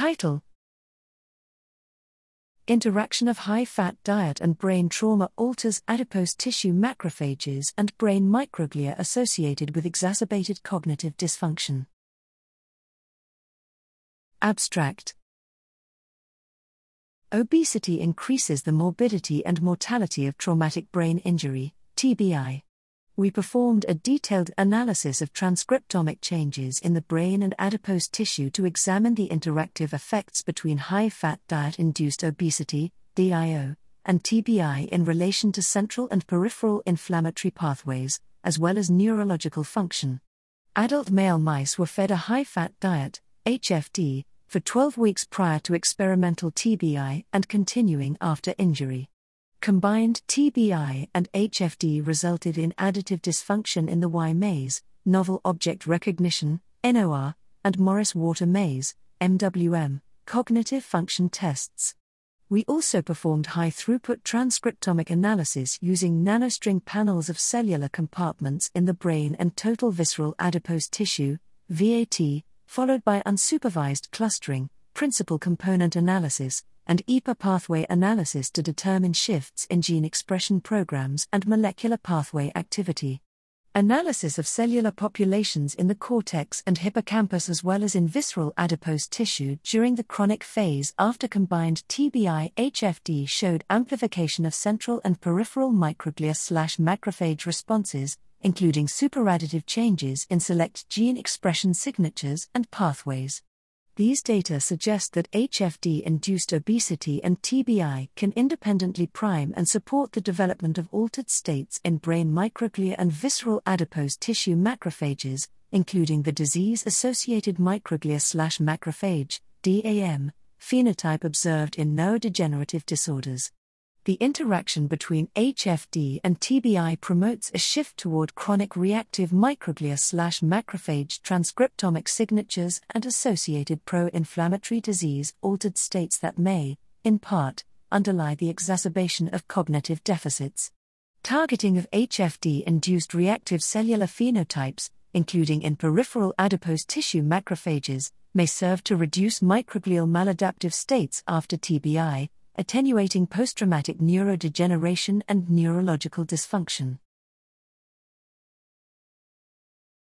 Title Interaction of high fat diet and brain trauma alters adipose tissue macrophages and brain microglia associated with exacerbated cognitive dysfunction. Abstract Obesity increases the morbidity and mortality of traumatic brain injury, TBI. We performed a detailed analysis of transcriptomic changes in the brain and adipose tissue to examine the interactive effects between high fat diet induced obesity, DIO, and TBI in relation to central and peripheral inflammatory pathways, as well as neurological function. Adult male mice were fed a high fat diet, HFD, for 12 weeks prior to experimental TBI and continuing after injury. Combined TBI and HFD resulted in additive dysfunction in the Y maze, novel object recognition, NOR, and Morris Water maze, MWM, cognitive function tests. We also performed high throughput transcriptomic analysis using nanostring panels of cellular compartments in the brain and total visceral adipose tissue, VAT, followed by unsupervised clustering, principal component analysis, and IPA pathway analysis to determine shifts in gene expression programs and molecular pathway activity. Analysis of cellular populations in the cortex and hippocampus as well as in visceral adipose tissue during the chronic phase after combined TBI HFD showed amplification of central and peripheral microglia slash macrophage responses, including superadditive changes in select gene expression signatures and pathways. These data suggest that HFD induced obesity and TBI can independently prime and support the development of altered states in brain microglia and visceral adipose tissue macrophages, including the disease associated microglia slash macrophage, DAM, phenotype observed in neurodegenerative disorders the interaction between HFD and TBI promotes a shift toward chronic reactive microglia slash macrophage transcriptomic signatures and associated pro inflammatory disease altered states that may, in part, underlie the exacerbation of cognitive deficits. Targeting of HFD induced reactive cellular phenotypes, including in peripheral adipose tissue macrophages, may serve to reduce microglial maladaptive states after TBI, attenuating post traumatic neurodegeneration and neurological dysfunction.